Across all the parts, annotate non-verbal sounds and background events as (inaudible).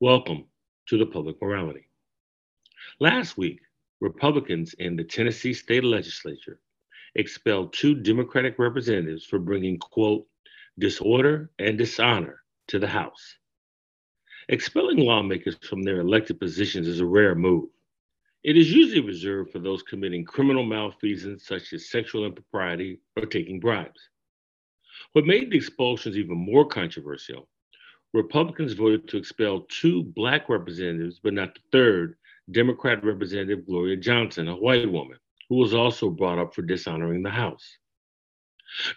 Welcome to the Public Morality. Last week, Republicans in the Tennessee state legislature expelled two Democratic representatives for bringing, quote, disorder and dishonor to the House. Expelling lawmakers from their elected positions is a rare move. It is usually reserved for those committing criminal malfeasance such as sexual impropriety or taking bribes. What made the expulsions even more controversial Republicans voted to expel two Black representatives, but not the third, Democrat Representative Gloria Johnson, a white woman, who was also brought up for dishonoring the House.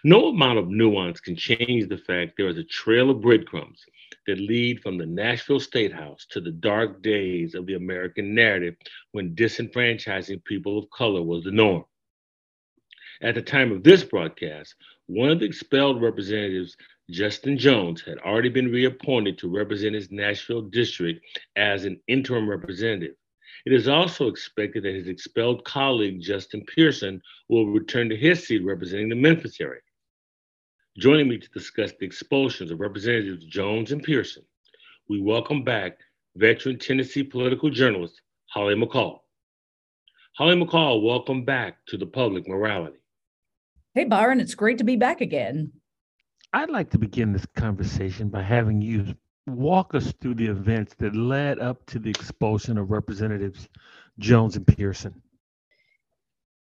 No amount of nuance can change the fact there is a trail of breadcrumbs that lead from the Nashville State House to the dark days of the American narrative when disenfranchising people of color was the norm. At the time of this broadcast, one of the expelled representatives Justin Jones had already been reappointed to represent his Nashville district as an interim representative. It is also expected that his expelled colleague, Justin Pearson, will return to his seat representing the Memphis area. Joining me to discuss the expulsions of Representatives Jones and Pearson, we welcome back veteran Tennessee political journalist Holly McCall. Holly McCall, welcome back to the public morality. Hey, Byron, it's great to be back again. I'd like to begin this conversation by having you walk us through the events that led up to the expulsion of Representatives Jones and Pearson.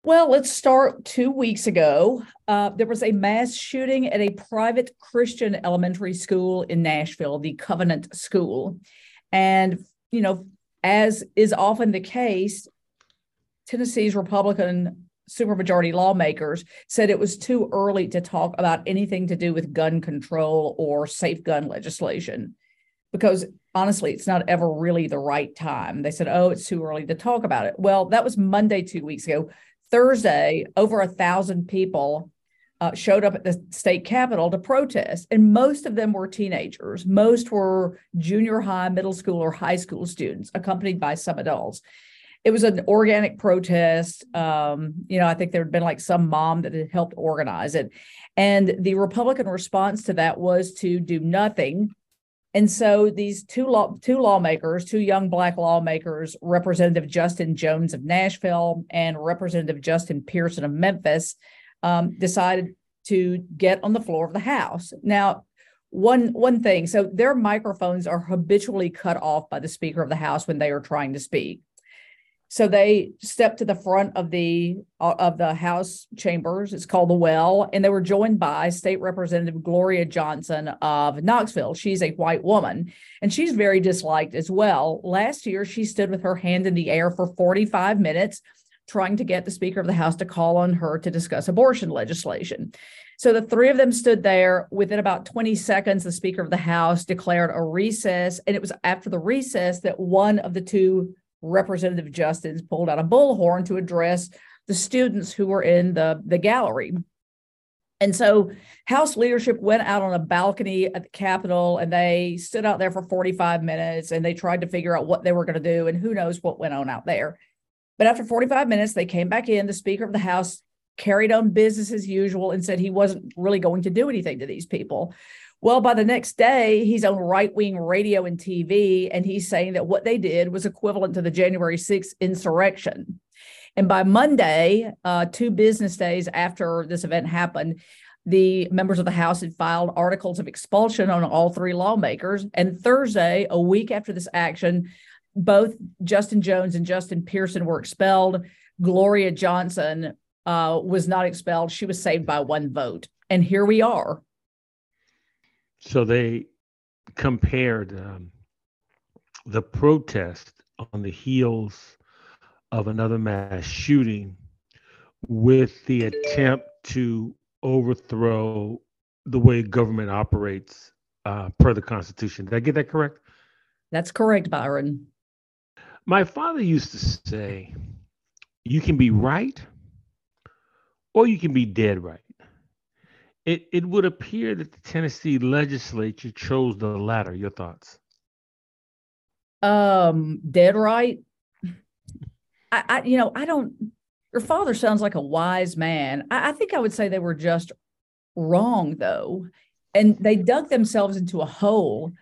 Well, let's start two weeks ago. Uh, there was a mass shooting at a private Christian elementary school in Nashville, the Covenant School. And, you know, as is often the case, Tennessee's Republican supermajority lawmakers said it was too early to talk about anything to do with gun control or safe gun legislation because honestly it's not ever really the right time. They said oh it's too early to talk about it. Well that was monday two weeks ago. Thursday over a thousand people uh, showed up at the state capitol to protest and most of them were teenagers. Most were junior high middle school or high school students accompanied by some adults it was an organic protest. Um, you know, I think there had been like some mom that had helped organize it. And the Republican response to that was to do nothing. And so these two law two lawmakers, two young black lawmakers, Representative Justin Jones of Nashville and Representative Justin Pearson of Memphis, um, decided to get on the floor of the House. Now, one one thing, so their microphones are habitually cut off by the Speaker of the House when they are trying to speak. So they stepped to the front of the uh, of the House chambers. It's called the Well, and they were joined by State Representative Gloria Johnson of Knoxville. She's a white woman, and she's very disliked as well. Last year, she stood with her hand in the air for 45 minutes, trying to get the Speaker of the House to call on her to discuss abortion legislation. So the three of them stood there. Within about 20 seconds, the Speaker of the House declared a recess. And it was after the recess that one of the two Representative Justin's pulled out a bullhorn to address the students who were in the, the gallery. And so House leadership went out on a balcony at the Capitol and they stood out there for 45 minutes and they tried to figure out what they were going to do and who knows what went on out there. But after 45 minutes, they came back in. The Speaker of the House carried on business as usual and said he wasn't really going to do anything to these people. Well, by the next day, he's on right wing radio and TV, and he's saying that what they did was equivalent to the January 6th insurrection. And by Monday, uh, two business days after this event happened, the members of the House had filed articles of expulsion on all three lawmakers. And Thursday, a week after this action, both Justin Jones and Justin Pearson were expelled. Gloria Johnson uh, was not expelled. She was saved by one vote. And here we are. So they compared um, the protest on the heels of another mass shooting with the attempt to overthrow the way government operates uh, per the Constitution. Did I get that correct? That's correct, Byron. My father used to say, you can be right or you can be dead right. It it would appear that the Tennessee legislature chose the latter. Your thoughts? Um, dead right. I, I you know, I don't your father sounds like a wise man. I, I think I would say they were just wrong though. And they dug themselves into a hole.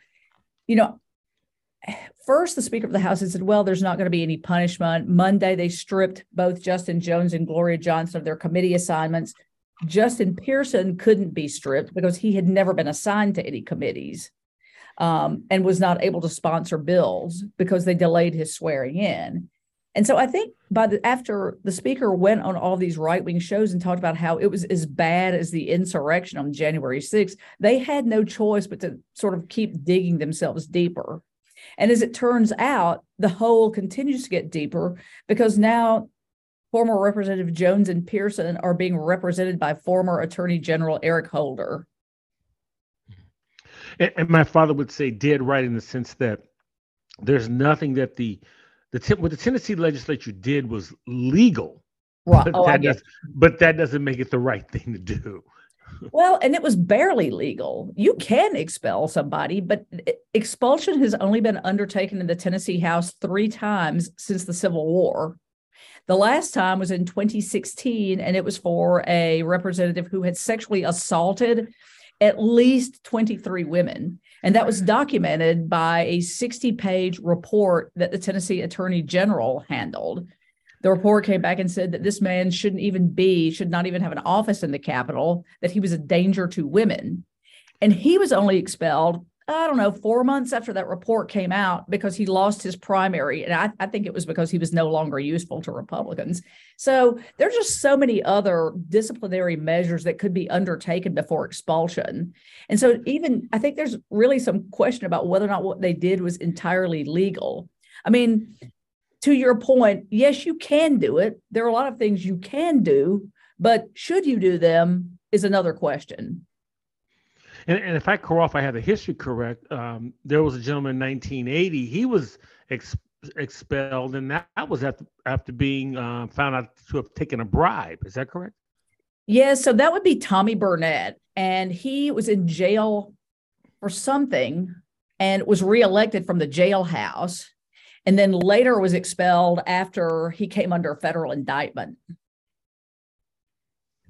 You know, first the Speaker of the House had said, well, there's not going to be any punishment. Monday, they stripped both Justin Jones and Gloria Johnson of their committee assignments. Justin Pearson couldn't be stripped because he had never been assigned to any committees um, and was not able to sponsor bills because they delayed his swearing in. And so I think by the after the speaker went on all these right wing shows and talked about how it was as bad as the insurrection on January 6th, they had no choice but to sort of keep digging themselves deeper. And as it turns out, the hole continues to get deeper because now former Representative Jones and Pearson are being represented by former Attorney General Eric Holder. And, and my father would say dead right in the sense that there's nothing that the the what the Tennessee legislature did was legal, right. but, oh, that does, but that doesn't make it the right thing to do. (laughs) well, and it was barely legal. You can expel somebody, but expulsion has only been undertaken in the Tennessee House three times since the Civil War. The last time was in 2016, and it was for a representative who had sexually assaulted at least 23 women. And that was mm-hmm. documented by a 60 page report that the Tennessee Attorney General handled. The report came back and said that this man shouldn't even be, should not even have an office in the Capitol, that he was a danger to women. And he was only expelled I don't know, four months after that report came out because he lost his primary. And I, I, think it was because he was no longer useful to Republicans. So there's just so many other disciplinary measures that could be undertaken before expulsion. And so, even I think there's really some question about whether or not what they did was entirely legal. I mean, to your point, yes, you can do it. There are a lot of things you can do, but should you do them is another question. And, and if I if I have the history correct, um, there was a gentleman in 1980. He was ex- expelled, and that, was after after being uh, found out to have taken a bribe. Is that correct? Yeah. So that would be Tommy Burnett, and he was in jail for something, and was reelected from the jailhouse, and then later was expelled after he came under federal indictment.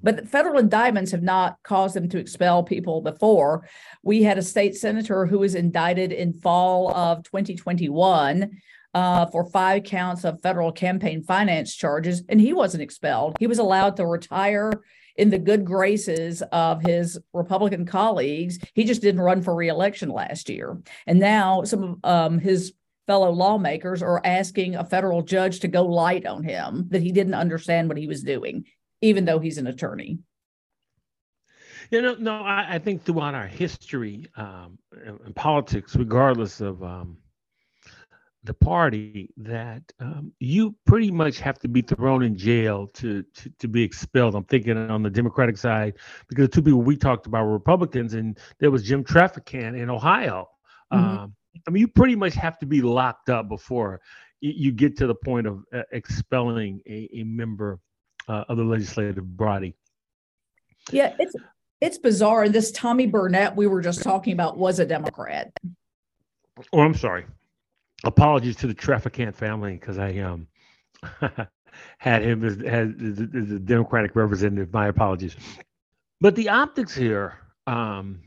But federal indictments have not caused them to expel people before. We had a state senator who was indicted in fall of 2021 uh, for five counts of federal campaign finance charges, and he wasn't expelled. He was allowed to retire in the good graces of his Republican colleagues. He just didn't run for reelection last year. And now some of um, his fellow lawmakers are asking a federal judge to go light on him that he didn't understand what he was doing even though he's an attorney. You know, no, I, I think throughout our history um, in, politics, regardless of um, the party, that um, you pretty much have to be thrown in jail to, to, to be expelled. I'm thinking on the Democratic side because the two people we talked about were Republicans, and there was Jim Traficant in Ohio. Mm-hmm. Um, I mean, you pretty much have to be locked up before you, you get to the point of uh, expelling a, a member uh, of the legislative body. Yeah, it's it's bizarre. This Tommy Burnett we were just talking about was a Democrat. Oh, I'm sorry. Apologies to the Traficant family because I um (laughs) had him as, as, as a Democratic representative. My apologies. But the optics here, um,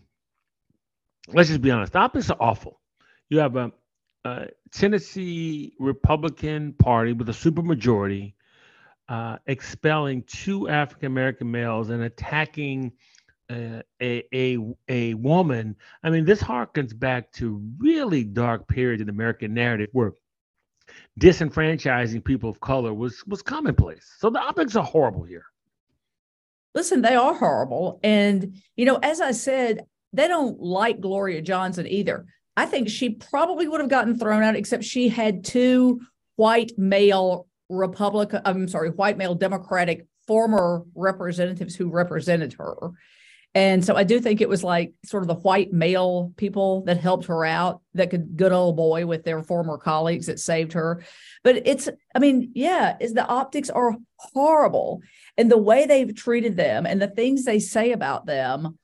let's just be honest, the optics are awful. You have a, a Tennessee Republican Party with a supermajority uh, expelling two African American males and attacking uh, a, a a woman. I mean, this harkens back to really dark periods in the American narrative where disenfranchising people of color was was commonplace. So the optics are horrible here. Listen, they are horrible, and you know, as I said, they don't like Gloria Johnson either. I think she probably would have gotten thrown out, except she had two white male Republican, I'm sorry, white male Democratic former representatives who represented her. And so I do think it was like sort of the white male people that helped her out that could good old boy with their former colleagues that saved her. But it's, I mean, yeah, is the optics are horrible. And the way they've treated them and the things they say about them,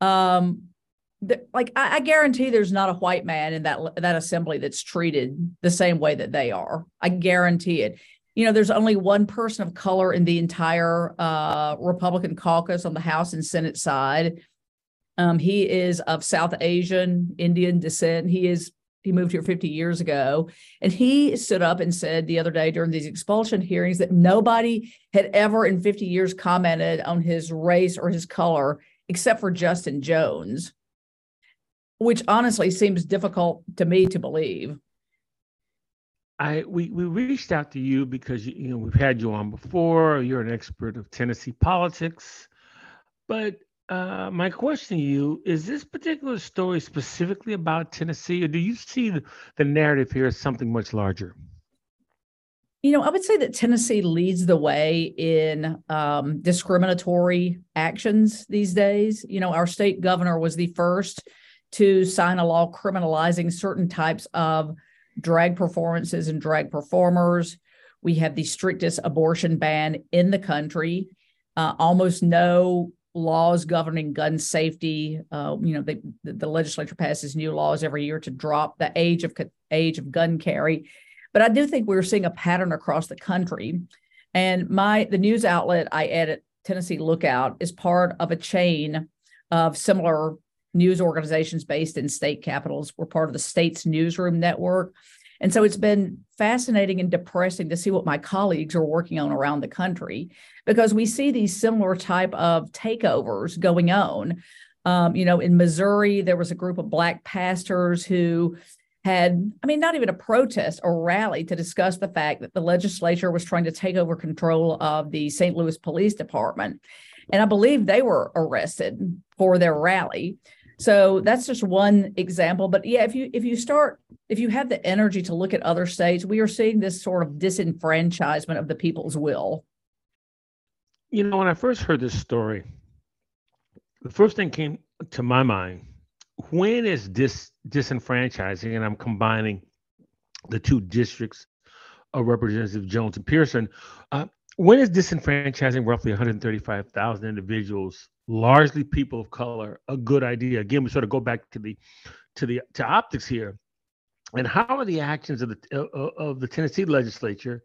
um, like I, I guarantee there's not a white man in that that assembly that's treated the same way that they are. I guarantee it you know, there's only one person of color in the entire uh, Republican caucus on the House and Senate side. Um, he is of South Asian Indian descent. He is he moved here 50 years ago. And he stood up and said the other day during these expulsion hearings that nobody had ever in 50 years commented on his race or his color except for Justin Jones, which honestly seems difficult to me to believe. I we we reached out to you because you know we've had you on before. You're an expert of Tennessee politics, but uh, my question to you is: This particular story specifically about Tennessee, or do you see the, the narrative here as something much larger? You know, I would say that Tennessee leads the way in um, discriminatory actions these days. You know, our state governor was the first to sign a law criminalizing certain types of drag performances and drag performers. We have the strictest abortion ban in the country. Uh, almost no laws governing gun safety. Uh, you know, they, the legislature passes new laws every year to drop the age of age of gun carry. But I do think we're seeing a pattern across the country. And my the news outlet I edit, Tennessee Lookout, is part of a chain of similar news organizations based in state capitals. We're part of the States Newsroom network. And so it's been fascinating and depressing to see what my colleagues are working on around the country because we see these similar type of takeovers going on. Um, you know, in Missouri, there was a group of black pastors who had, I mean, not even a protest or rally to discuss the fact that the legislature was trying to take over control of the St. Louis Police Department. And I believe they were arrested for their rally. So that's just one example. But yeah, if you if you start if you have the energy to look at other states, we are seeing this sort of disenfranchisement of the people's will. You know, when I first heard this story, the first thing came to my mind: when is this disenfranchising? And I'm combining the two districts of Representative Jones and Pearson. Uh, when is disenfranchising roughly 135,000 individuals largely people of color a good idea. Again we sort of go back to the to the to optics here. And how are the actions of the uh, uh, of the tennessee legislature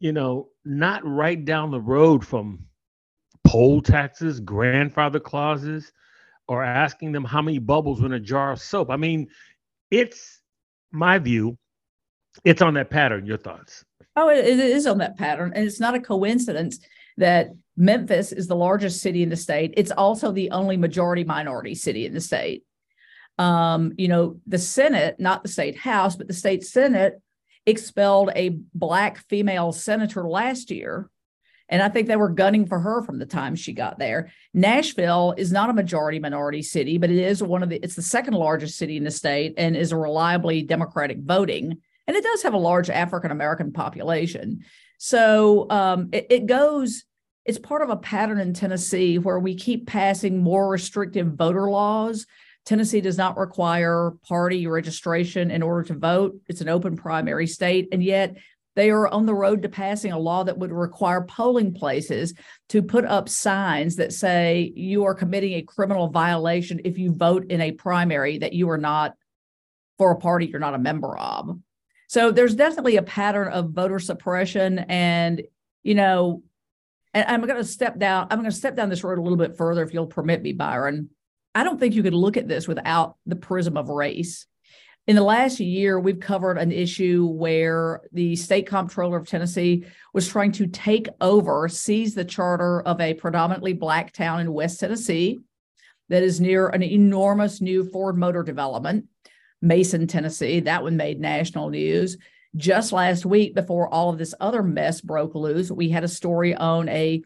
you know not right down the road from poll taxes grandfather clauses or asking them how many bubbles in a jar of soap? I mean it's my view it's on that pattern your thoughts. Oh it is on that pattern and it's not a coincidence that Memphis is the largest city in the state. It's also the only majority minority city in the state. Um, you know, the Senate, not the state house, but the state Senate expelled a black female senator last year. And I think they were gunning for her from the time she got there. Nashville is not a majority minority city, but it is one of the, it's the second largest city in the state and is a reliably Democratic voting. And it does have a large African American population. So um, it, it goes, it's part of a pattern in Tennessee where we keep passing more restrictive voter laws. Tennessee does not require party registration in order to vote. It's an open primary state. And yet they are on the road to passing a law that would require polling places to put up signs that say you are committing a criminal violation if you vote in a primary that you are not for a party you're not a member of. So there's definitely a pattern of voter suppression. And, you know, and I'm going to step down, I'm going to step down this road a little bit further, if you'll permit me, Byron. I don't think you could look at this without the prism of race. In the last year, we've covered an issue where the state comptroller of Tennessee was trying to take over, seize the charter of a predominantly Black town in West Tennessee that is near an enormous new Ford Motor development. Mason, Tennessee. That one made national news. Just last week, before all of this other mess broke loose, we had a story on a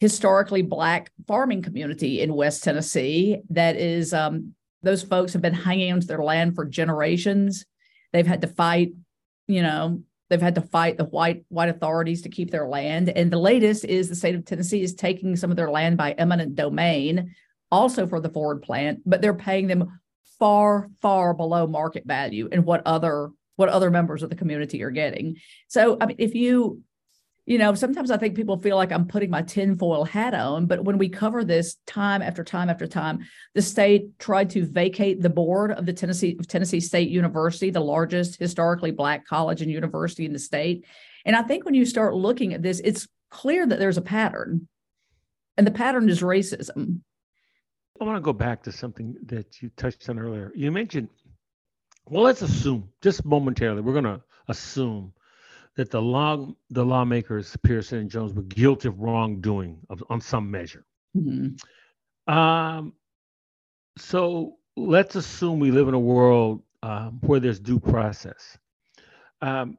historically Black farming community in West Tennessee that is, um, those folks have been hanging onto their land for generations. They've had to fight, you know, they've had to fight the white white authorities to keep their land. And the latest is the state of Tennessee is taking some of their land by eminent domain, also for the Ford plant, but they're paying them far, far below market value and what other what other members of the community are getting. So, I mean, if you, you know, sometimes I think people feel like I'm putting my tinfoil hat on, but when we cover this time after time after time, the state tried to vacate the board of the Tennessee of Tennessee State University, the largest historically black college and university in the state. And I think when you start looking at this, it's clear that there's a pattern, and the pattern is racism. I want to go back to something that you touched on earlier. You mentioned well, let's assume just momentarily, we're going to assume that the law, the lawmakers, Pearson and Jones, were guilty of wrongdoing of, on some measure. Mm-hmm. Um, so let's assume we live in a world um, where there's due process. Um,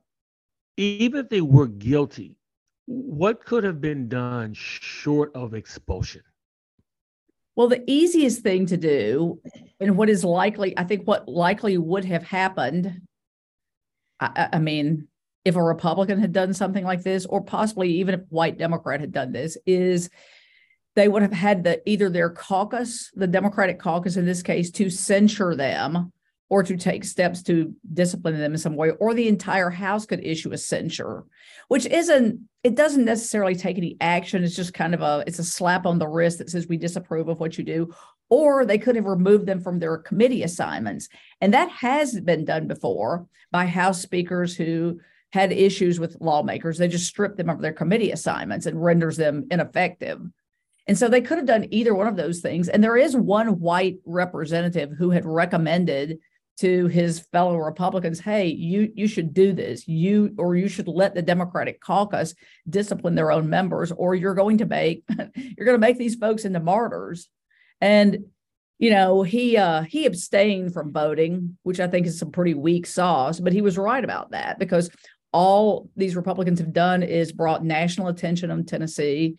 even if they were guilty, what could have been done short of expulsion? Well, the easiest thing to do, and what is likely, I think what likely would have happened, I, I mean, if a Republican had done something like this, or possibly even if a white Democrat had done this, is they would have had the either their caucus, the Democratic caucus in this case, to censure them or to take steps to discipline them in some way, or the entire House could issue a censure, which isn't, it doesn't necessarily take any action. It's just kind of a, it's a slap on the wrist that says we disapprove of what you do. Or they could have removed them from their committee assignments. And that has been done before by House speakers who had issues with lawmakers. They just strip them of their committee assignments and renders them ineffective. And so they could have done either one of those things. And there is one white representative who had recommended to his fellow Republicans, hey, you you should do this. You or you should let the Democratic caucus discipline their own members, or you're going to make (laughs) you're going to make these folks into martyrs. And you know, he uh he abstained from voting, which I think is some pretty weak sauce, but he was right about that because all these Republicans have done is brought national attention on Tennessee.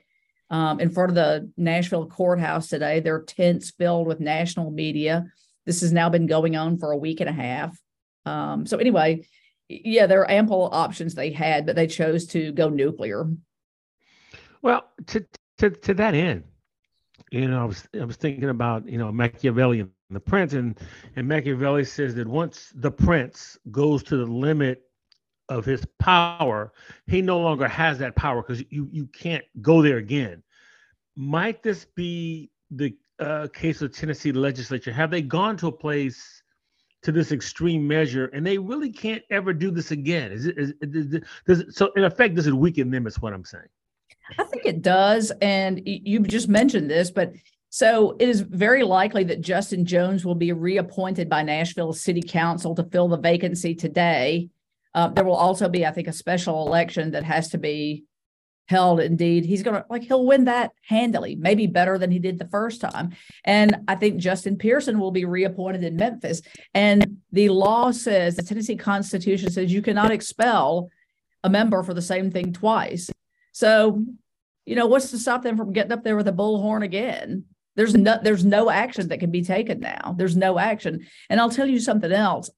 Um, in front of the Nashville courthouse today, their tents filled with national media this has now been going on for a week and a half. Um, so anyway, yeah, there are ample options they had, but they chose to go nuclear. Well, to to to that end, you know, I was I was thinking about you know Machiavelli and the prince, and and Machiavelli says that once the prince goes to the limit of his power, he no longer has that power because you you can't go there again. Might this be the uh, case of Tennessee legislature? Have they gone to a place to this extreme measure and they really can't ever do this again? Is it, is, is, does it, so in effect, does it weaken them? Is what I'm saying. I think it does. And you just mentioned this, but so it is very likely that Justin Jones will be reappointed by Nashville City Council to fill the vacancy today. Uh, there will also be, I think, a special election that has to be held indeed. He's gonna like he'll win that handily maybe better than he did the first time. And i think justin pearson will be reappointed in memphis. And the law says the tennessee constitution says you cannot expel a member for the same thing twice. So you know what's to stop them from getting up there with a bullhorn again? There's no there's no action that can be taken now. There's no action. And i'll tell you something else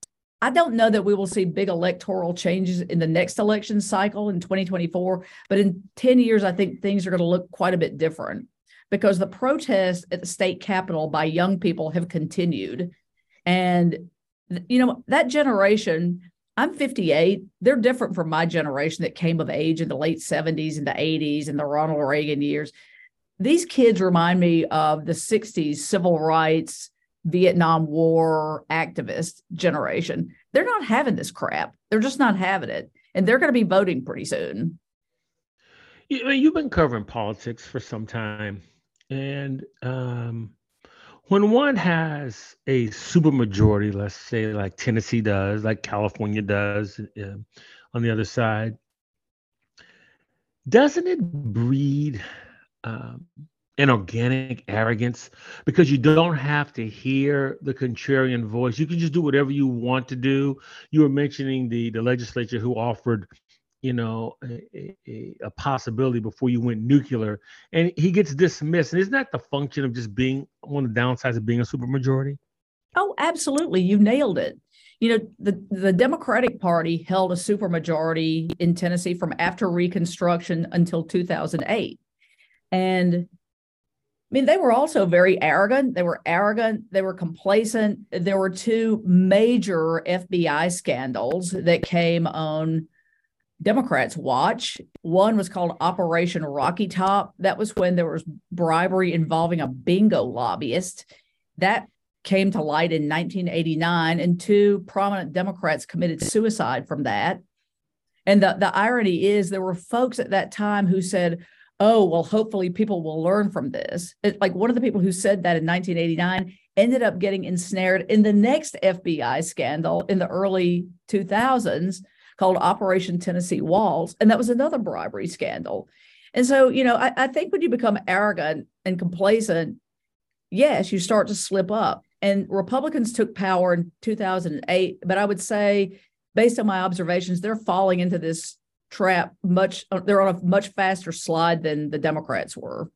I don't know that we will see big electoral changes in the next election cycle in 2024, but in 10 years, I think things are going to look quite a bit different because the protests at the state capitol by young people have continued. And, you know, that generation, I'm 58, they're different from my generation that came of age in the late 70s and the 80s and the Ronald Reagan years. These kids remind me of the 60s civil rights Vietnam War activist generation. They're not having this crap. They're just not having it. And they're going to be voting pretty soon. You've been covering politics for some time. And um, when one has a supermajority, let's say like Tennessee does, like California does uh, on the other side, doesn't it breed um, an organic arrogance because you don't have to hear the contrarian voice. You can just do whatever you want to do. You were mentioning the the legislature who offered, you know, a, a, a possibility before you went nuclear, and he gets dismissed. And isn't that the function of just being one of the downsides of being a supermajority? Oh, absolutely. You nailed it. You know, the, the Democratic Party held a supermajority in Tennessee from after Reconstruction until 2008. And I mean, they were also very arrogant. They were arrogant. They were complacent. There were two major FBI scandals that came on Democrats' watch. One was called Operation Rocky Top. That was when there was bribery involving a bingo lobbyist. That came to light in 1989, and two prominent Democrats committed suicide from that. And the, the irony is, there were folks at that time who said, oh, well, hopefully people will learn from this. It, like one of the people who said that in 1989, ended up getting ensnared in the next FBI scandal in the early 2000s called Operation Tennessee Waltz. And that was another bribery scandal. And so, you know, I, I think when you become arrogant and complacent, yes, you start to slip up. And Republicans took power in 2008, but I would say, based on my observations, they're falling into this trap much. They're on a much faster slide than the Democrats were.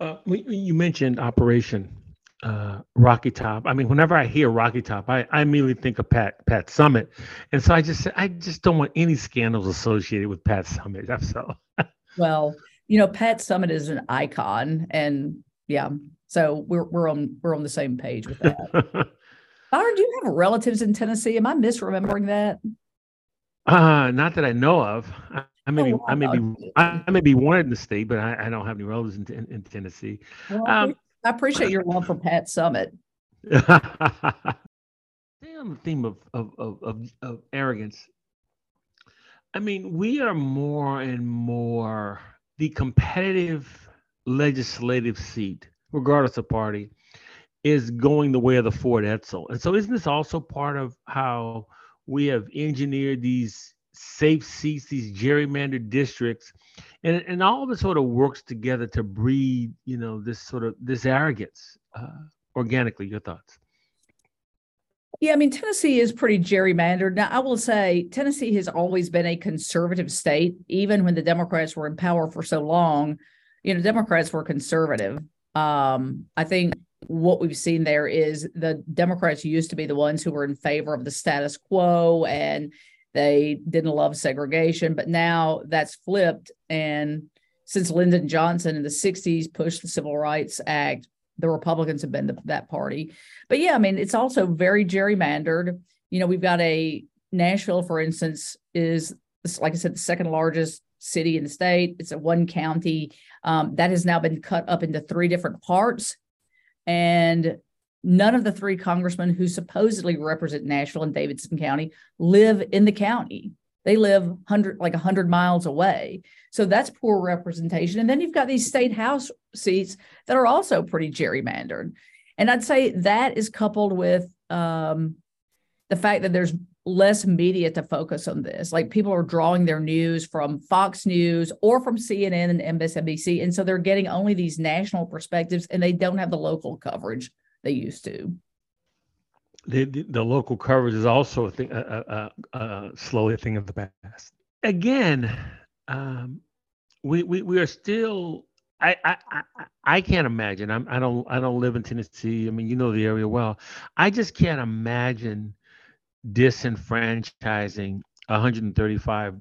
Uh, you mentioned Operation uh, Rocky Top. I mean, whenever I hear Rocky Top, I, I immediately think of Pat Pat Summitt, and so I just I just don't want any scandals associated with Pat Summitt. So, well, you know, Pat Summitt is an icon, and yeah, so we're we're on we're on the same page with that. (laughs) Byron, do you have relatives in Tennessee? Am I misremembering that? Uh, not that I know of. I, I may be, I may be, I may be wanted in the state, but I, I don't have any relatives in, in, in Tennessee. Well, um, I appreciate your love for Pat Summitt. (laughs) Stay on the theme of, of, of, of, of arrogance. I mean, we are more and more the competitive legislative seat, regardless of party, is going the way of the Ford Edsel. And so, isn't this also part of how we have engineered these safe seats, these gerrymandered districts, and and all of it sort of works together to breed, you know, this sort of this arrogance uh, organically. Your thoughts? Yeah, I mean, Tennessee is pretty gerrymandered. Now, I will say Tennessee has always been a conservative state, even when the Democrats were in power for so long. You know, Democrats were conservative. Um, I think what we've seen there is the Democrats used to be the ones who were in favor of the status quo and they didn't love segregation, but now that's flipped. And since Lyndon Johnson in the 60s pushed the Civil Rights Act, the Republicans have been the, that party. But yeah, I mean, it's also very gerrymandered. You know, we've got a Nashville, for instance, is like I said, the second largest city in the state. It's a one county um, that has now been cut up into three different parts. And none of the three congressmen who supposedly represent Nashville and Davidson County live in the county. They live 100 like 100 miles away. So that's poor representation. And then you've got these state house seats that are also pretty gerrymandered. And I'd say that is coupled with um, the fact that there's less media to focus on this. Like people are drawing their news from Fox News or from CNN and MSNBC. And so they're getting only these national perspectives and they don't have the local coverage they used to. The, the, the local coverage is also a thing, a, a, a, slowly a thing of the past. Again, um, we, we we are still. I, I I can't imagine. I'm I don't I don't live in Tennessee. I mean, you know the area well. I just can't imagine disenfranchising 135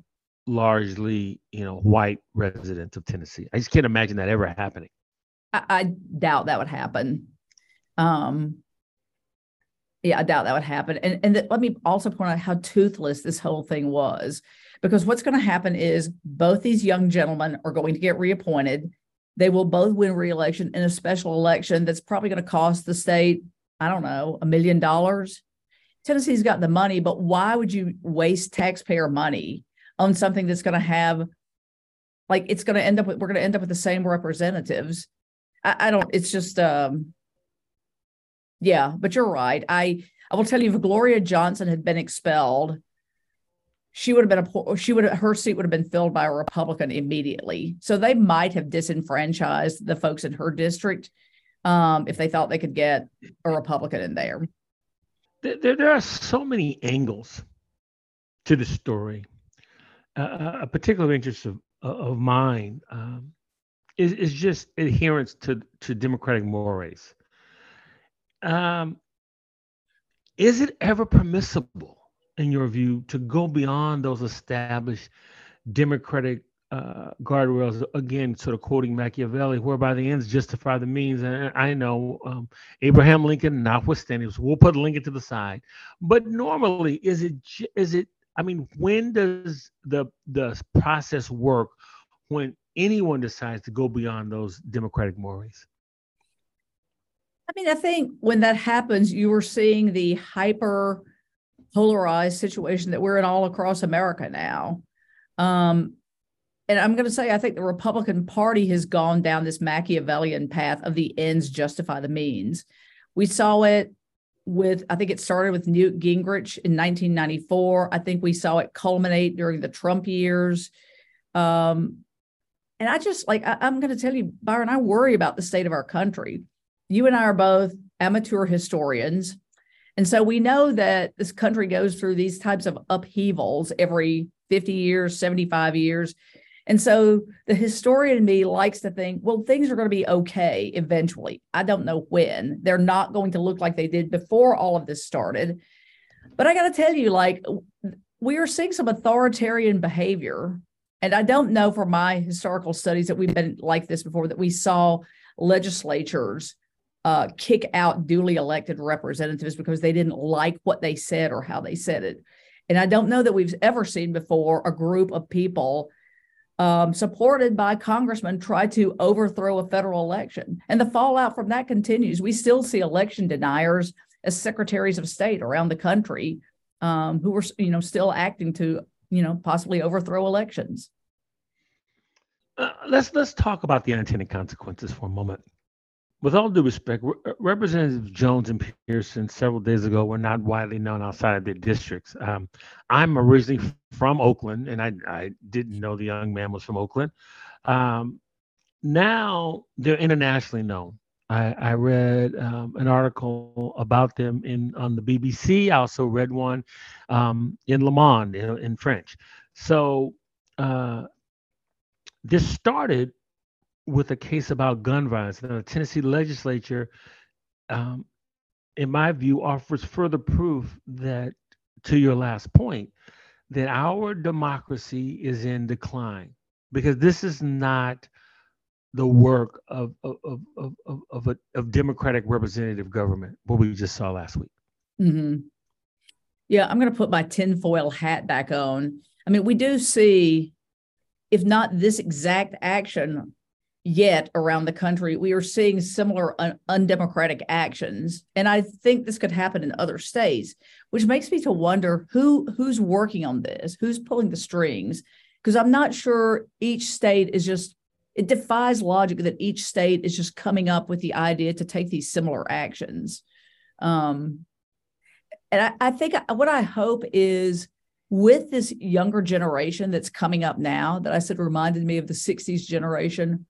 largely you know white residents of Tennessee. I just can't imagine that ever happening. I, I doubt that would happen. Um, yeah, I doubt that would happen. And and let me also point out how toothless this whole thing was, because what's going to happen is both these young gentlemen are going to get reappointed. They will both win reelection in a special election that's probably going to cost the state, I don't know, a million dollars. Tennessee's got the money, but why would you waste taxpayer money on something that's going to have, like, it's going to end up with, we're going to end up with the same representatives. I, I don't, it's just, um, yeah, but you're right. I I will tell you, if Gloria Johnson had been expelled, she would have been a she would have, her seat would have been filled by a Republican immediately. So they might have disenfranchised the folks in her district um, if they thought they could get a Republican in there. There, there are so many angles to the story. Uh, a particular interest of of mine um, is is just adherence to to democratic mores. Um, is it ever permissible, in your view, to go beyond those established democratic uh, guardrails? Again, sort of quoting Machiavelli, whereby the ends justify the means. And I know um, Abraham Lincoln, notwithstanding, so we'll put Lincoln to the side. But normally, is it is it? I mean, when does the the process work when anyone decides to go beyond those democratic mores? I mean, I think when that happens, you are seeing the hyper polarized situation that we're in all across America now. Um, and I'm going to say, I think the Republican Party has gone down this Machiavellian path of the ends justify the means. We saw it with, I think it started with Newt Gingrich in 1994. I think we saw it culminate during the Trump years. Um, and I just like, I, I'm going to tell you, Byron, I worry about the state of our country. You and I are both amateur historians. And so we know that this country goes through these types of upheavals every 50 years, 75 years. And so the historian in me likes to think, well, things are going to be okay eventually. I don't know when. They're not going to look like they did before all of this started. But I got to tell you, like, we are seeing some authoritarian behavior. And I don't know from my historical studies that we've been like this before, that we saw legislatures uh, kick out duly elected representatives because they didn't like what they said or how they said it. And I don't know that we've ever seen before a group of people um, supported by congressmen, try to overthrow a federal election. And the fallout from that continues. We still see election deniers as secretaries of state around the country um, who are, you know, still acting to, you know, possibly overthrow elections. Uh, let's let's talk about the unintended consequences for a moment with all due respect, uh, Representatives Jones and Pearson several days ago were not widely known outside of their districts. Um, I'm originally from Oakland, and I, I, didn't know the young man was from Oakland. Um, now they're internationally known. I, I read um, an article about them in on the BBC. I also read one um, in Le Monde in, in French. So uh, this started with a case about gun violence. the Tennessee legislature, um, in my view, offers further proof that, to your last point, that our democracy is in decline because this is not the work of of of of of, a, of democratic representative government what we just saw last week. Mm-hmm. Yeah, I'm going to put my tinfoil hat back on. I mean, we do see, if not this exact action, yet around the country, we are seeing similar un- undemocratic actions, and I think this could happen in other states, which makes me to wonder who who's working on this, who's pulling the strings, because I'm not sure each state is just. It defies logic that each state is just coming up with the idea to take these similar actions. Um, and I, I think what I hope is with this younger generation that's coming up now that I said reminded me of the 60s generation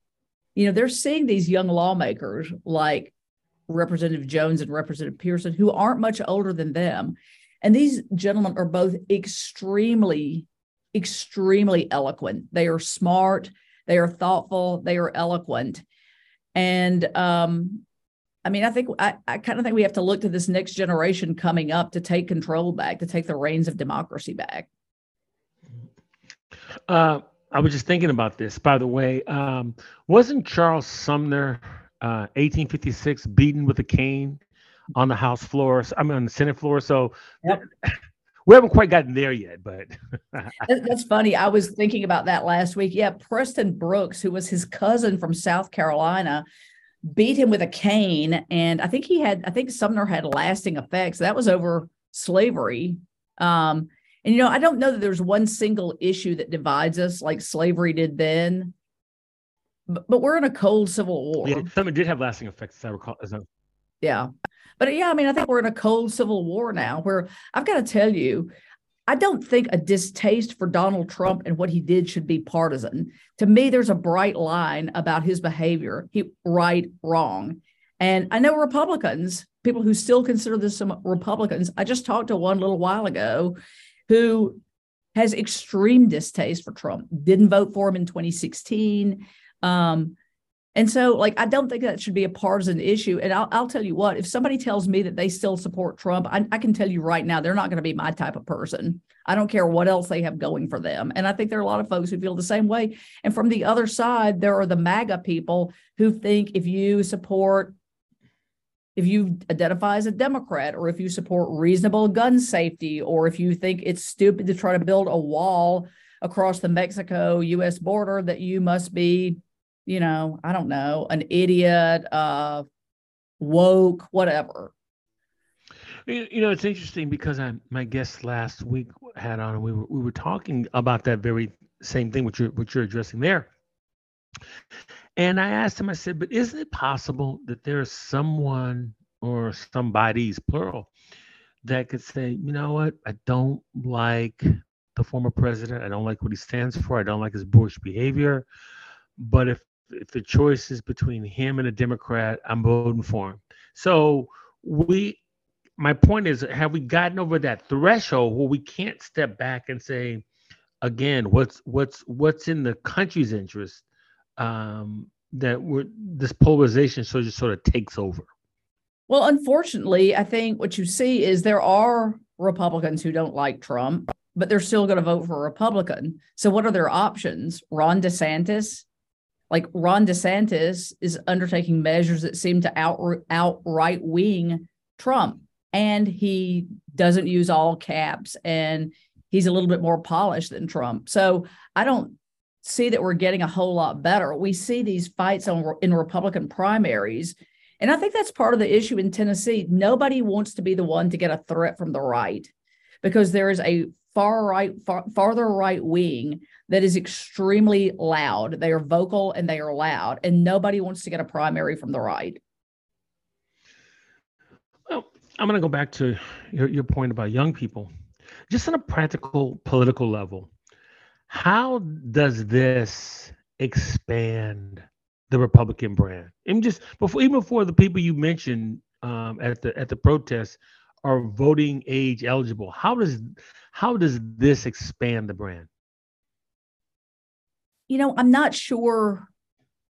you know, they're seeing these young lawmakers like Representative Jones and Representative Pearson who aren't much older than them. And these gentlemen are both extremely, extremely eloquent. They are smart, they are thoughtful, they are eloquent. And um, I mean, I think I, I kind of think we have to look to this next generation coming up to take control back, to take the reins of democracy back. Uh, I was just thinking about this, by the way. Um, wasn't Charles Sumner, uh, 1856, beaten with a cane on the House floor? I mean, on the Senate floor. So yep. (laughs) we haven't quite gotten there yet, but (laughs) that's funny. I was thinking about that last week. Yeah, Preston Brooks, who was his cousin from South Carolina, beat him with a cane, and I think he had. I think Sumner had lasting effects. That was over slavery. Um, and you know, I don't know that there's one single issue that divides us like slavery did then. But, but we're in a cold civil war. Yeah, something did have lasting effects, as I recall. As I... Yeah. But yeah, I mean, I think we're in a cold civil war now where I've got to tell you, I don't think a distaste for Donald Trump and what he did should be partisan. To me, there's a bright line about his behavior. He right, wrong. And I know Republicans, people who still consider this some Republicans. I just talked to one little while ago, who has extreme distaste for Trump, didn't vote for him in 2016. Um, and so, like, I don't think that should be a partisan issue. And I'll, I'll tell you what, if somebody tells me that they still support Trump, I, I can tell you right now, they're not going to be my type of person. I don't care what else they have going for them. And I think there are a lot of folks who feel the same way. And from the other side, there are the MAGA people who think if you support if you identify as a Democrat or if you support reasonable gun safety or if you think it's stupid to try to build a wall across the Mexico US border that you must be, you know, I don't know, an idiot, uh woke, whatever. You know, it's interesting because I my guest last week had on and we were we were talking about that very same thing what you're what you're addressing there. And I asked him, I said, but isn't it possible that there's someone or somebody's plural that could say, you know what, I don't like the former president. I don't like what he stands for. I don't like his bullish behavior. But if if the choice is between him and a Democrat, I'm voting for him. So we my point is have we gotten over that threshold where we can't step back and say again what's what's what's in the country's interest um, that we're this polarization so just sort of takes over. Well unfortunately i think what you see is there are republicans who don't like trump but they're still going to vote for a republican. So what are their options? Ron desantis? Like ron desantis is undertaking measures that seem to out outright wing trump and he doesn't use all caps and he's a little bit more polished than Trump. So I don't see that we're getting a whole lot better. We see these fights on in Republican primaries. And I think that's part of the issue in Tennessee. Nobody wants to be the one to get a threat from the right because there is a far right, far, farther right wing that is extremely loud. They are vocal and they are loud, and nobody wants to get a primary from the right. Well, I'm going to go back to your, your point about young people. Just on a practical political level, how does this expand the Republican brand? And just before, even before the people you mentioned um, at the at the protest are voting age eligible, how does how does this expand the brand? You know, I'm not sure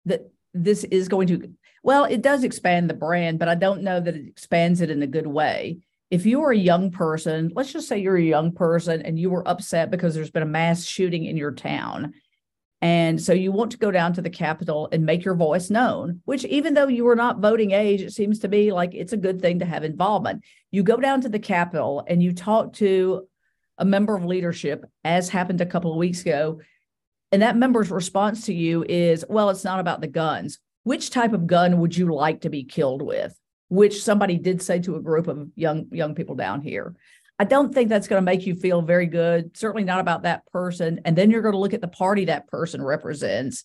that this is going to well, it does expand the brand, but I don't know that it expands it in a good way. If you are a young person, let's just say you're a young person and you were upset because there's been a mass shooting in your town. And so you want to go down to the Capitol and make your voice known, which even though you were not voting age, it seems to be like it's a good thing to have involvement. You go down to the Capitol and you talk to a member of leadership, as happened a couple of weeks ago. And that member's response to you is, well, it's not about the guns which type of gun would you like to be killed with? Which somebody did say to a group of young young people down here. I don't think that's going to make you feel very good. Certainly not about that person. And then you're going to look at the party that person represents.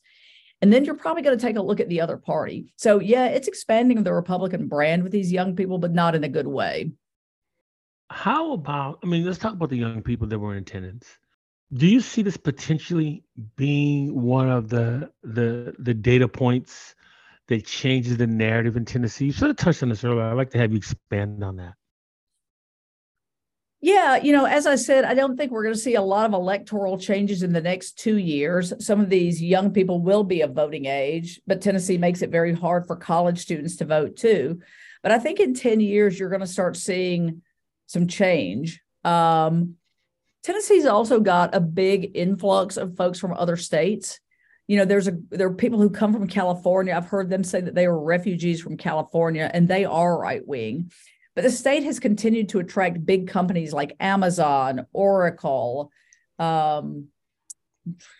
And then you're probably going to take a look at the other party. So, yeah, it's expanding the Republican brand with these young people, but not in a good way. How about, I mean, let's talk about the young people that were in attendance. Do you see this potentially being one of the the the data points that changes the narrative in Tennessee? You sort of touched on this earlier. I'd like to have you expand on that. Yeah, you know, as I said, I don't think we're going to see a lot of electoral changes in the next two years. Some of these young people will be of voting age, but Tennessee makes it very hard for college students to vote too. But I think in 10 years, you're going to start seeing some change. Um, Tennessee's also got a big influx of folks from other states you know there's a there are people who come from california. I've heard them say that they were refugees from california and they are right wing but the state has continued to attract big companies like amazon oracle um,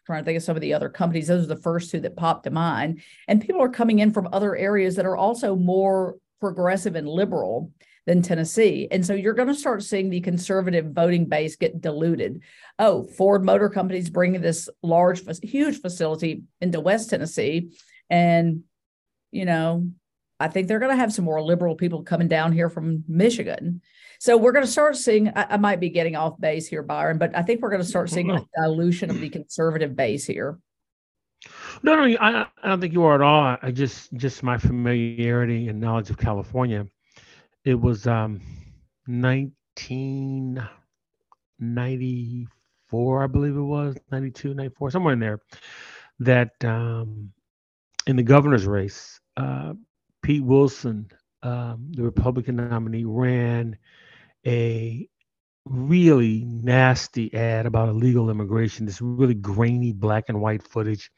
trying to think of some of the other companies. Those are the first two that popped to mind. And people are coming in from other areas that are also more progressive and liberal than Tennessee. And so you're going to start seeing the conservative voting base get diluted. Oh, Ford Motor Company's bringing this large, huge facility into West Tennessee. And, you know, I think they're going to have some more liberal people coming down here from Michigan. So we're going to start seeing, I, I might be getting off base here, Byron, but I think we're going to start seeing a dilution of the conservative base here. No, no, I, I don't think you are at all. I just, just my familiarity and knowledge of California it was um 1994 i believe it was 92 94 somewhere in there that um in the governor's race uh pete wilson um, the republican nominee ran a really nasty ad about illegal immigration this really grainy black and white footage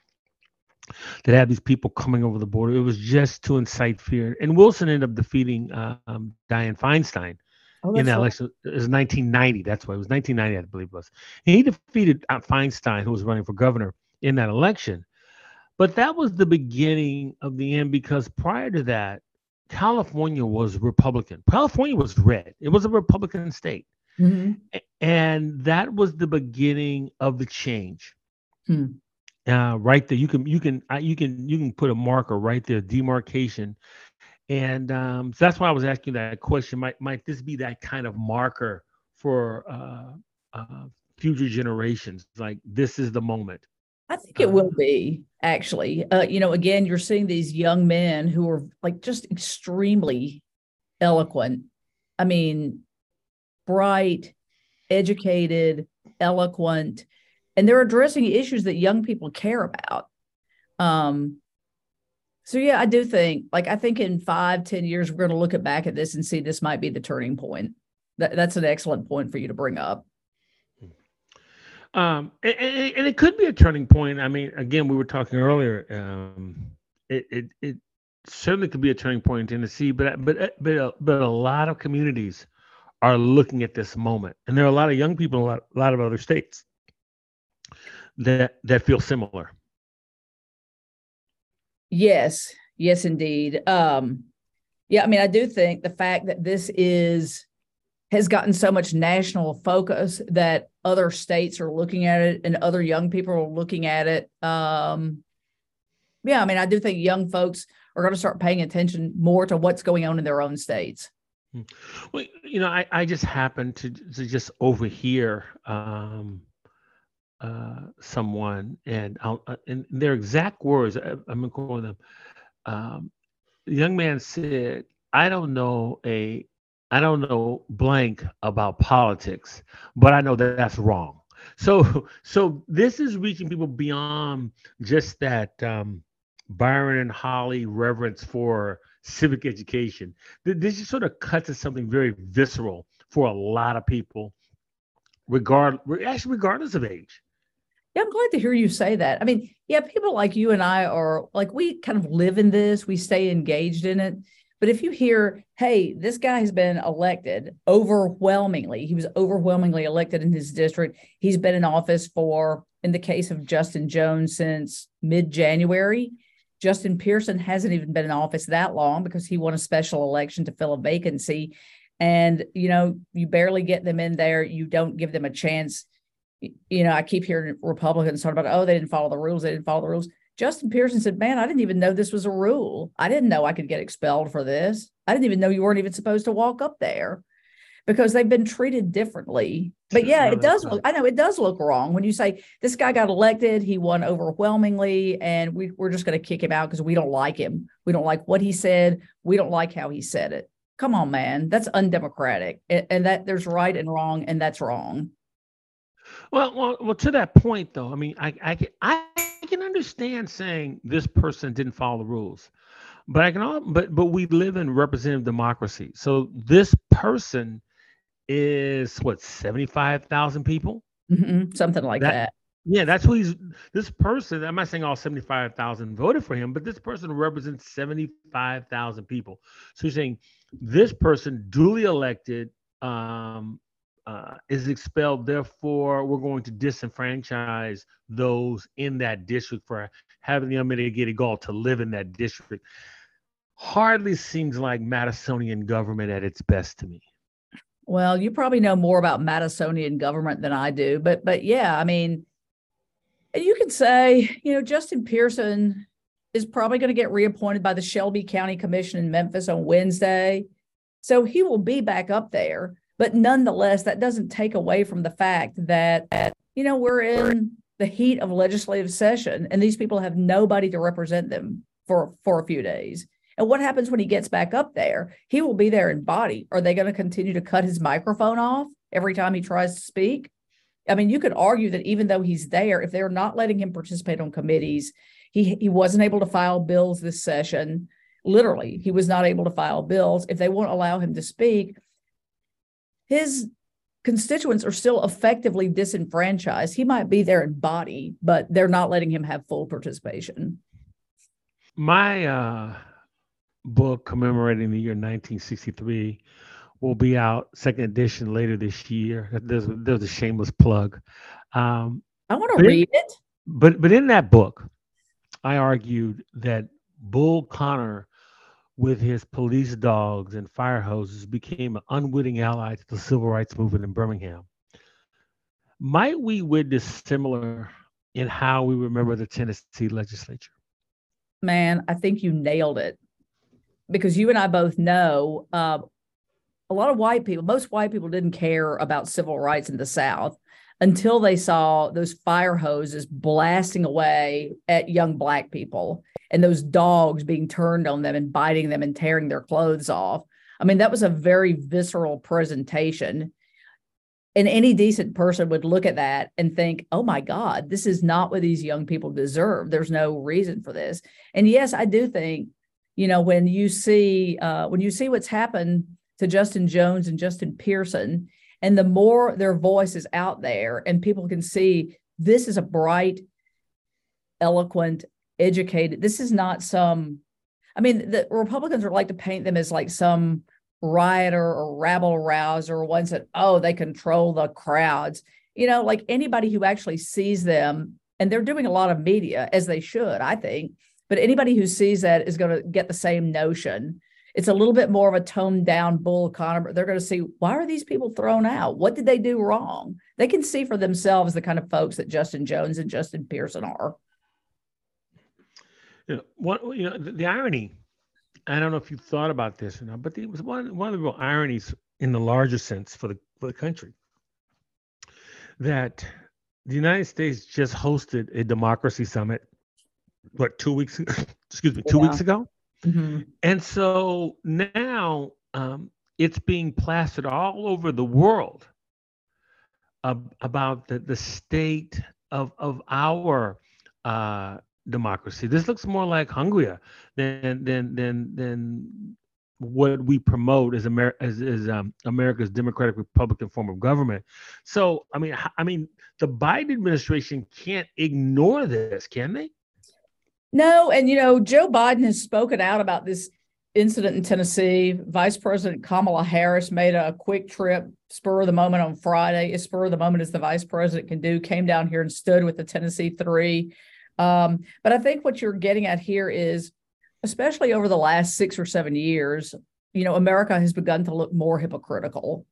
that had these people coming over the border. It was just to incite fear. And Wilson ended up defeating um, Dianne Feinstein oh, in that election. It was 1990. That's why it was 1990, I believe it was. And he defeated uh, Feinstein, who was running for governor in that election. But that was the beginning of the end because prior to that, California was Republican. California was red. It was a Republican state. Mm-hmm. And that was the beginning of the change Hmm. Uh, right there, you can you can uh, you can you can put a marker right there, demarcation, and um, so that's why I was asking that question. Might might this be that kind of marker for uh, uh, future generations? Like this is the moment. I think it will be actually. Uh, you know, again, you're seeing these young men who are like just extremely eloquent. I mean, bright, educated, eloquent, and they're addressing issues that young people care about. Um, so yeah, I do think, like, I think in five, ten years, we're going to look at back at this and see this might be the turning point. That, that's an excellent point for you to bring up. Um, and, and, it could be a turning point. I mean, again, we were talking earlier. Um, it, it it certainly could be a turning point in Tennessee, but but but but a lot of communities are looking at this moment, and there are a lot of young people in a lot, a lot of other states that that feel similar. Yes, yes, indeed. Um, yeah, I mean, I do think the fact that this is has gotten so much national focus that other states are looking at it and other young people are looking at it. Um, yeah, I mean, I do think young folks are going to start paying attention more to what's going on in their own states. Hmm. Well, you know, I, I just happened to, to just overhear um, uh, someone, and I'll, uh, in their exact words, I, am going to them. Um, the young man said, "I don't know a I don't know blank about politics, but I know that that's wrong. (laughs) So, so this is reaching people beyond just that um, Byron and Holly reverence for civic education. This just sort of cuts to something very visceral for a lot of people, regard actually regardless of age. Yeah, I'm glad to hear you say that. I mean, yeah, people like you and I are like we kind of live in this, we stay engaged in it. But if you hear, hey, this guy has been elected overwhelmingly, he was overwhelmingly elected in his district. He's been in office for, in the case of Justin Jones, since mid January. Justin Pearson hasn't even been in office that long because he won a special election to fill a vacancy. And, you know, you barely get them in there. You don't give them a chance. You know, I keep hearing Republicans talk about, oh, they didn't follow the rules. They didn't follow the rules. Justin Pearson said, Man, I didn't even know this was a rule. I didn't know I could get expelled for this. I didn't even know you weren't even supposed to walk up there because they've been treated differently. But yeah, it does look, I know it does look wrong when you say this guy got elected, he won overwhelmingly, and we, we're just going to kick him out because we don't like him. We don't like what he said. We don't like how he said it. Come on, man. That's undemocratic. And that there's right and wrong, and that's wrong. Well, well, well. To that point, though, I mean, I, I, can, I can understand saying this person didn't follow the rules, but I can all, but but we live in representative democracy. So this person is what seventy five thousand people, mm-hmm, something like that, that. Yeah, that's who he's. This person, I'm not saying all 75,000 voted for him, but this person represents 75,000 people. So you're saying this person, duly elected, um, uh, is expelled. Therefore, we're going to disenfranchise those in that district for having the unmitigated gall to live in that district. Hardly seems like Madisonian government at its best to me. Well, you probably know more about Madisonian government than I do, but but yeah, I mean, you could say, you know, Justin Pearson is probably going to get reappointed by the Shelby County Commission in Memphis on Wednesday. So he will be back up there. But nonetheless, that doesn't take away from the fact that, you know, we're in the heat of legislative session and these people have nobody to represent them for, for a few days. And what happens when he gets back up there? He will be there in body. Are they going to continue to cut his microphone off every time he tries to speak? I mean, you could argue that even though he's there, if they're not letting him participate on committees, he he wasn't able to file bills this session. Literally, he was not able to file bills. If they won't allow him to speak, his constituents are still effectively disenfranchised. He might be there in body, but they're not letting him have full participation. My uh, book commemorating the year 1963 will be out, second edition later this year. There's, there's a shameless plug. Um, I want to read it. But but in that book, I argued that Bull Connor with his police dogs and fire hoses became an unwitting ally to the civil rights movement in Birmingham. Might we witness similar in how we remember the Tennessee legislature? Man, I think you nailed it because you and I both know uh, a lot of white people, most white people didn't care about civil rights in the South until they saw those fire hoses blasting away at young black people and those dogs being turned on them and biting them and tearing their clothes off. I mean, that was a very visceral presentation. And any decent person would look at that and think, oh my God, this is not what these young people deserve. There's no reason for this. And yes, I do think, you know, when you see uh, when you see what's happened to Justin Jones and Justin Pearson, and the more their voice is out there and people can see this is a bright, eloquent, educated, this is not some, I mean, the Republicans would like to paint them as like some rioter or rabble rouser, or ones that, oh, they control the crowds. You know, like anybody who actually sees them, and they're doing a lot of media as they should, I think. But anybody who sees that is going to get the same notion it's a little bit more of a toned down Bull Connor. They're going to see why are these people thrown out? What did they do wrong? They can see for themselves the kind of folks that Justin Jones and Justin Pearson are. You know, what you know the, the irony. I don't know if you've thought about this or not, but it was one one of the real ironies in the larger sense for the for the country that the United States just hosted a democracy summit. What two weeks? (laughs) Excuse me, two yeah. weeks ago Mm-hmm. And so now um, it's being plastered all over the world about the, the state of, of our uh, democracy. This looks more like Hungary than than than than what we promote as, Amer- as, as um, America's democratic republican form of government. So, I mean, I mean, the Biden administration can't ignore this, can they? No, and you know, Joe Biden has spoken out about this incident in Tennessee. Vice President Kamala Harris made a quick trip, spur of the moment on Friday, as spur of the moment as the vice president can do, came down here and stood with the Tennessee three. Um, but I think what you're getting at here is, especially over the last six or seven years, you know, America has begun to look more hypocritical.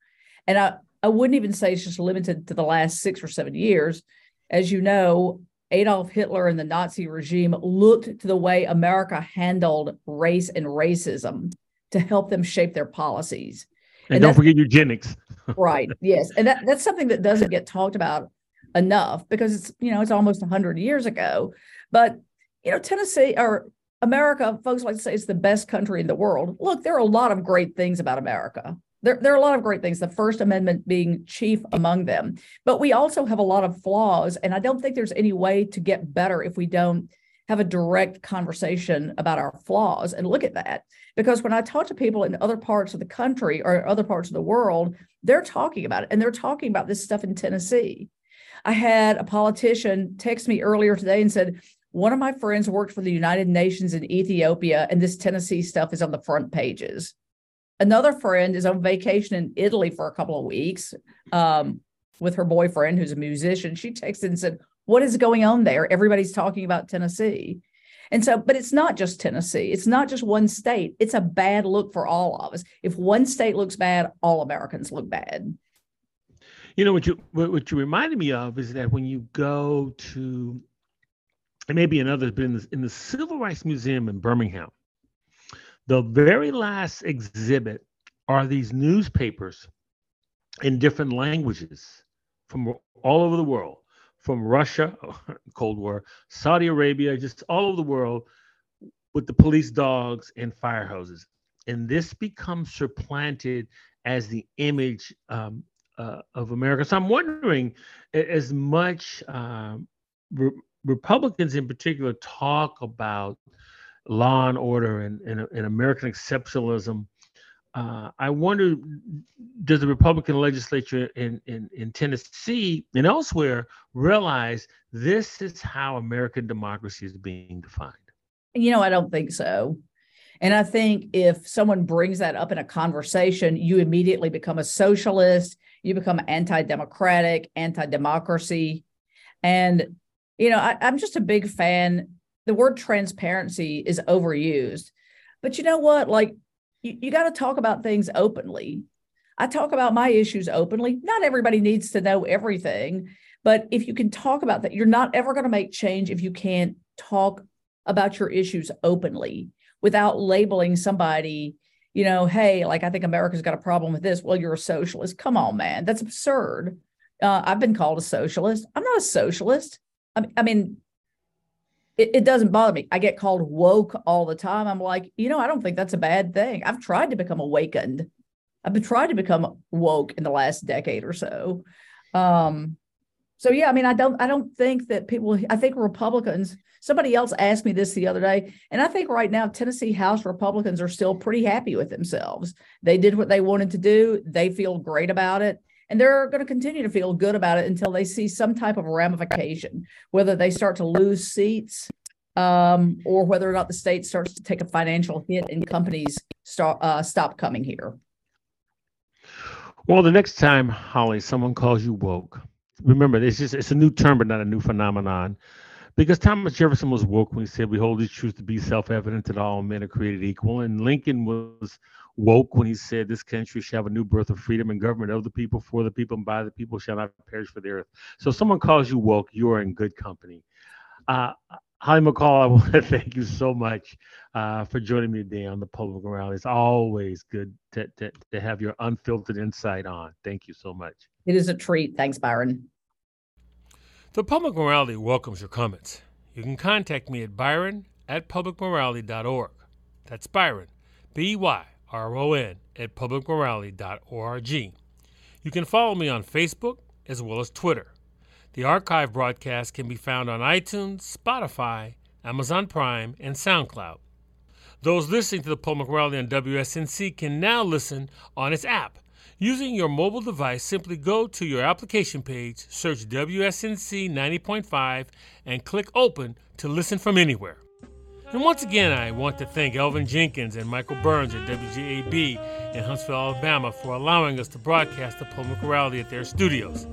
And I, I wouldn't even say it's just limited to the last six or seven years. As you know, Adolf Hitler and the Nazi regime looked to the way America handled race and racism to help them shape their policies. And, and don't forget eugenics. (laughs) right. Yes. And that, that's something that doesn't get talked about enough because it's, you know, it's almost 100 years ago. But, you know, Tennessee or America, folks like to say it's the best country in the world. Look, there are a lot of great things about America there, there are a lot of great things, the First Amendment being chief among them. But we also have a lot of flaws. And I don't think there's any way to get better if we don't have a direct conversation about our flaws and look at that. Because when I talk to people in other parts of the country or other parts of the world, they're talking about it and they're talking about this stuff in Tennessee. I had a politician text me earlier today and said, one of my friends worked for the United Nations in Ethiopia, and this Tennessee stuff is on the front pages. Another friend is on vacation in Italy for a couple of weeks um, with her boyfriend, who's a musician. She texted and said, What is going on there? Everybody's talking about Tennessee. And so, but it's not just Tennessee. It's not just one state. It's a bad look for all of us. If one state looks bad, all Americans look bad. You know what you what you reminded me of is that when you go to, and maybe another, but in the, in the Civil Rights Museum in Birmingham, the very last exhibit are these newspapers in different languages from all over the world, from Russia, (laughs) Cold War, Saudi Arabia, just all over the world with the police dogs and fire hoses. And this becomes supplanted as the image um, uh, of America. So I'm wondering, as much um, re- Republicans in particular talk about law and order and, and, and American exceptionalism. Uh, I wonder, does the Republican legislature in, in, in Tennessee and elsewhere realize this is how American democracy is being defined? You know, I don't think so. And I think if someone brings that up in a conversation, you immediately become a socialist, you become anti democratic, anti democracy. And, you know, I, I'm just a big fan the word transparency is overused. But you know what? Like, you, you got to talk about things openly. I talk about my issues openly. Not everybody needs to know everything, But if you can talk about that, you're not ever going to make change if you can't talk about your issues openly without labeling somebody, you know, hey, like I think America's got a problem with this. Well, you're a socialist. Come on, man. That's absurd. Uh, I've been called a socialist. I'm not a socialist. I, I mean, it, it doesn't bother me. I get called woke all the time. I'm like, you know, I don't think that's a bad thing. I've tried to become awakened. I've been trying to become woke in the last decade or so. Um, so yeah, I mean, I don't, I don't think that people. I think Republicans. Somebody else asked me this the other day, and I think right now Tennessee House Republicans are still pretty happy with themselves. They did what they wanted to do. They feel great about it. And they're going to continue to feel good about it until they see some type of ramification, whether they start to lose seats um, or whether or not the state starts to take a financial hit and companies start, uh, stop coming here. Well, the next time, Holly, someone calls you woke, remember it's just it's a new term, but not a new phenomenon. Because Thomas Jefferson was woke when he said we hold these truths to be self-evident that all men are created equal, and Lincoln was woke when he said this country shall have a new birth of freedom and government of the people, for the people, and by the people shall not perish for the earth. So if someone calls you woke, you are in good company. Uh, Holly McCall, I (laughs) want to thank you so much uh, for joining me today on the Public Morality. It's always good to, to, to have your unfiltered insight on. Thank you so much. It is a treat. Thanks, Byron. The Public Morality welcomes your comments. You can contact me at byron at publicmorality.org. That's Byron, B Y R O N, at publicmorality.org. You can follow me on Facebook as well as Twitter. The archive broadcast can be found on iTunes, Spotify, Amazon Prime, and SoundCloud. Those listening to the Public Morality on WSNC can now listen on its app. Using your mobile device, simply go to your application page, search WSNC 90.5, and click Open to listen from anywhere. And once again, I want to thank Elvin Jenkins and Michael Burns at WJAB in Huntsville, Alabama, for allowing us to broadcast the Public Morality at their studios.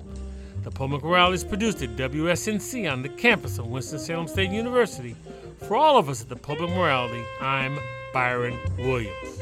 The Public Morality is produced at WSNC on the campus of Winston-Salem State University. For all of us at the Public Morality, I'm Byron Williams.